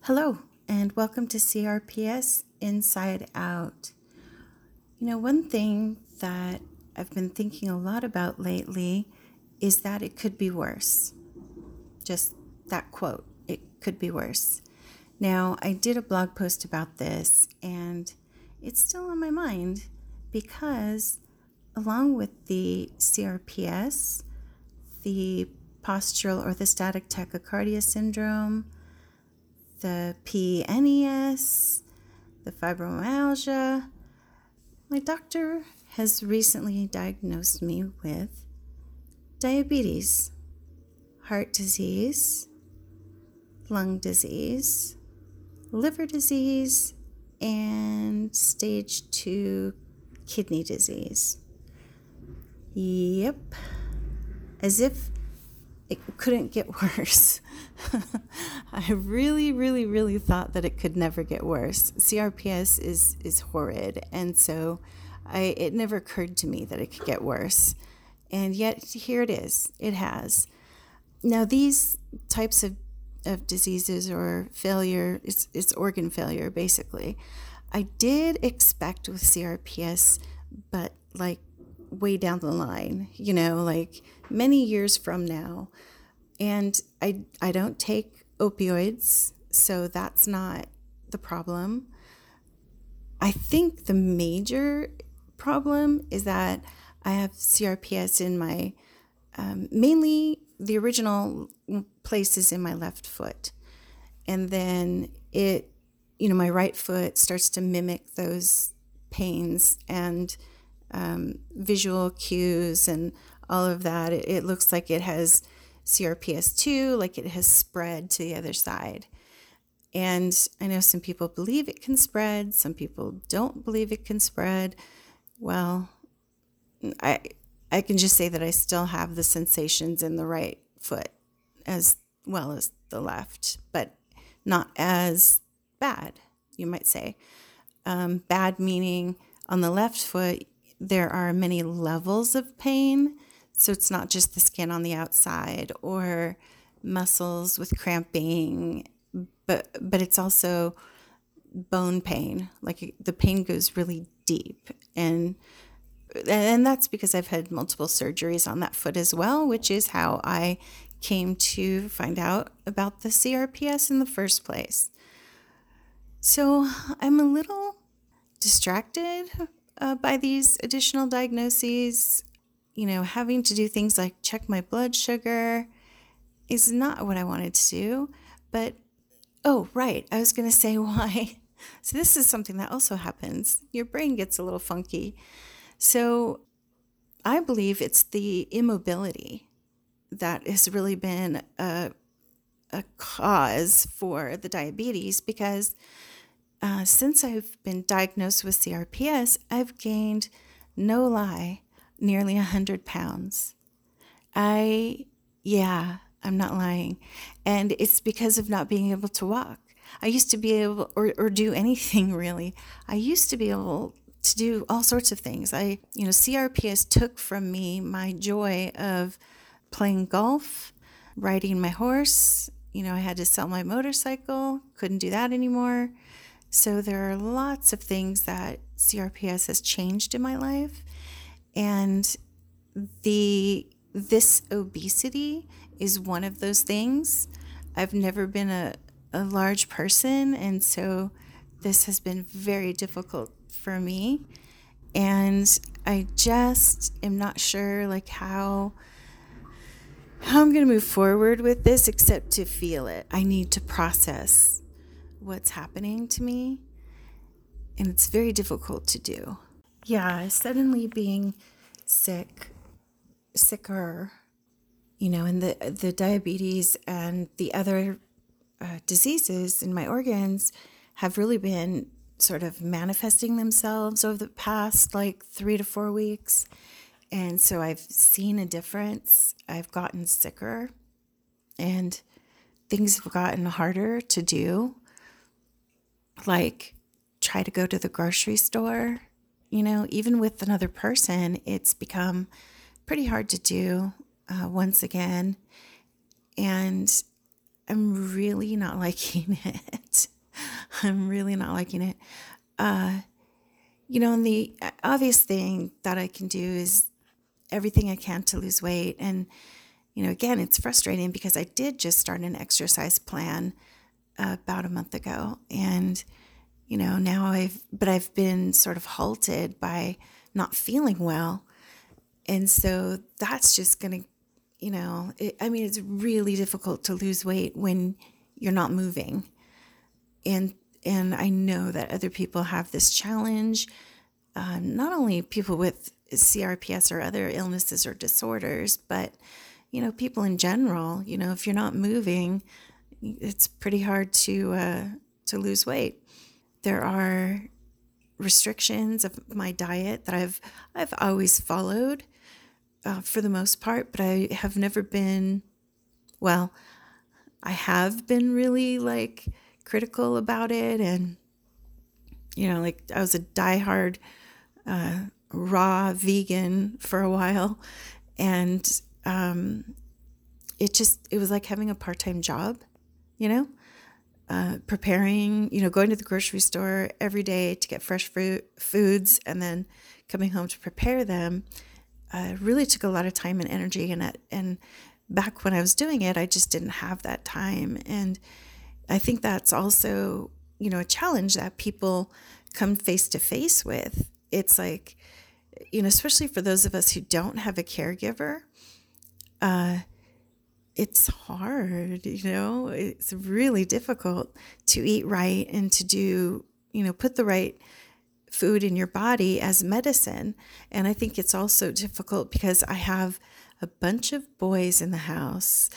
Hello, and welcome to CRPS Inside Out. You know, one thing that I've been thinking a lot about lately is that it could be worse. Just that quote, it could be worse. Now, I did a blog post about this, and it's still on my mind because, along with the CRPS, the postural orthostatic tachycardia syndrome, the PNES, the fibromyalgia, my doctor has recently diagnosed me with diabetes, heart disease, lung disease, liver disease, and stage two kidney disease. Yep. As if it couldn't get worse. I really, really, really thought that it could never get worse. CRPS is is horrid, and so I it never occurred to me that it could get worse. And yet here it is. It has. Now these types of of diseases or failure, it's, it's organ failure basically. I did expect with CRPS, but like way down the line, you know, like many years from now. And I, I don't take opioids, so that's not the problem. I think the major problem is that I have CRPS in my um, mainly the original place is in my left foot. And then it, you know, my right foot starts to mimic those pains and um, visual cues and all of that. It, it looks like it has CRPS2, like it has spread to the other side. And I know some people believe it can spread, some people don't believe it can spread. Well, I I can just say that I still have the sensations in the right foot as well as the left, but not as bad, you might say. Um, bad meaning on the left foot, there are many levels of pain. So it's not just the skin on the outside or muscles with cramping, but but it's also bone pain. Like the pain goes really deep and and that's because I've had multiple surgeries on that foot as well, which is how I came to find out about the CRPS in the first place. So I'm a little distracted uh, by these additional diagnoses. You know, having to do things like check my blood sugar is not what I wanted to do. But, oh, right, I was going to say why. So, this is something that also happens. Your brain gets a little funky. So, I believe it's the immobility that has really been a, a cause for the diabetes because uh, since I've been diagnosed with CRPS, I've gained, no lie, nearly 100 pounds. I, yeah, I'm not lying. And it's because of not being able to walk. I used to be able, or, or do anything really. I used to be able to do all sorts of things. I, you know, CRPS took from me my joy of playing golf, riding my horse. You know, I had to sell my motorcycle, couldn't do that anymore. So there are lots of things that CRPS has changed in my life. And the this obesity is one of those things. I've never been a, a large person, and so this has been very difficult for me. And I just am not sure like how how I'm going to move forward with this except to feel it. I need to process what's happening to me. And it's very difficult to do. Yeah, suddenly being sick, sicker, you know, and the, the diabetes and the other uh, diseases in my organs have really been sort of manifesting themselves over the past like three to four weeks. And so I've seen a difference. I've gotten sicker and things have gotten harder to do. Like try to go to the grocery store you know, even with another person, it's become pretty hard to do uh, once again. And I'm really not liking it. I'm really not liking it. Uh, you know, and the obvious thing that I can do is everything I can to lose weight. And, you know, again, it's frustrating because I did just start an exercise plan uh, about a month ago. And, you know, now I've, but I've been sort of halted by not feeling well. And so that's just going to, you know, it, I mean, it's really difficult to lose weight when you're not moving. And, and I know that other people have this challenge. Uh, not only people with CRPS or other illnesses or disorders, but you know, people in general. You know, if you're not moving, it's pretty hard to uh, to lose weight there are restrictions of my diet that I've I've always followed uh, for the most part, but I have never been well. I have been really like critical about it, and you know, like I was a diehard uh, raw vegan for a while, and um, it just it was like having a part time job, you know uh, preparing, you know, going to the grocery store every day to get fresh fruit, foods and then coming home to prepare them uh, really took a lot of time and energy. And, it, and back when I was doing it, I just didn't have that time. And I think that's also, you know, a challenge that people come face to face with. It's like, you know, especially for those of us who don't have a caregiver, uh, it's hard, you know, it's really difficult to eat right and to do, you know, put the right food in your body as medicine. And I think it's also difficult because I have a bunch of boys in the house.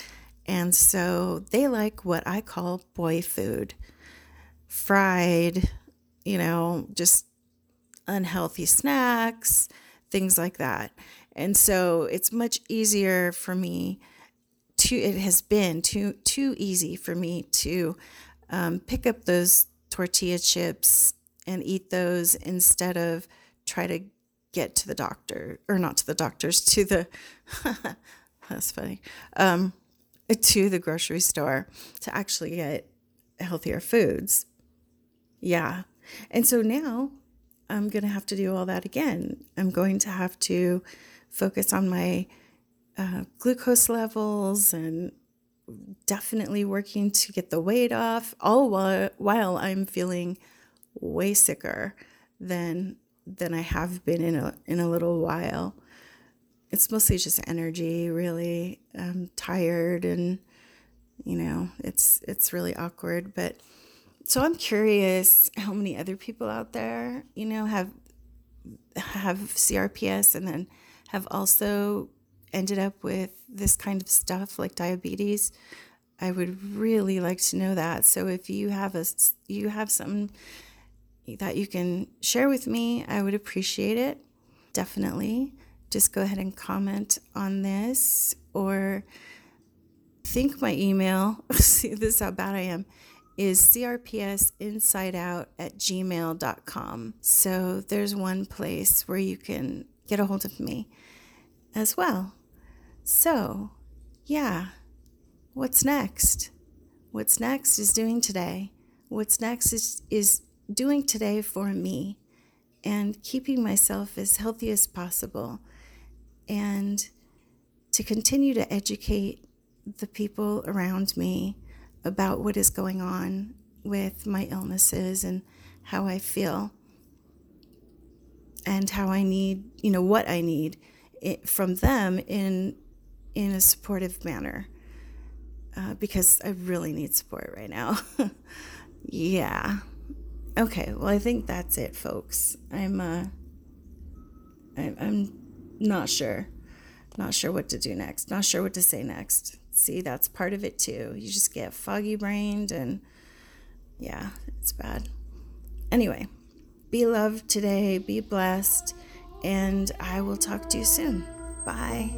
And so they like what I call boy food fried, you know, just unhealthy snacks, things like that. And so it's much easier for me too it has been too too easy for me to um, pick up those tortilla chips and eat those instead of try to get to the doctor or not to the doctors to the that's funny um, to the grocery store to actually get healthier foods. Yeah. And so now i'm going to have to do all that again. I'm going to have to focus on my uh, glucose levels and definitely working to get the weight off, all while, while I'm feeling way sicker than than I have been in a in a little while. It's mostly just energy, really. I'm tired and you know, it's it's really awkward, but so I'm curious how many other people out there, you know, have have CRPS and then have also ended up with this kind of stuff like diabetes, I would really like to know that. So if you have a you have something that you can share with me, I would appreciate it. Definitely. Just go ahead and comment on this or think my email. See, this is how bad I am. Is crpsinsideout at gmail.com. So there's one place where you can get a hold of me as well. So, yeah, what's next? What's next is doing today. What's next is, is doing today for me and keeping myself as healthy as possible and to continue to educate the people around me about what is going on with my illnesses and how I feel and how I need, you know, what I need from them in in a supportive manner uh, because I really need support right now. yeah. Okay. Well, I think that's it, folks. I'm uh, I, I'm not sure, not sure what to do next. Not sure what to say next. See, that's part of it too. You just get foggy brained, and yeah, it's bad. Anyway, be loved today. Be blessed, and I will talk to you soon. Bye.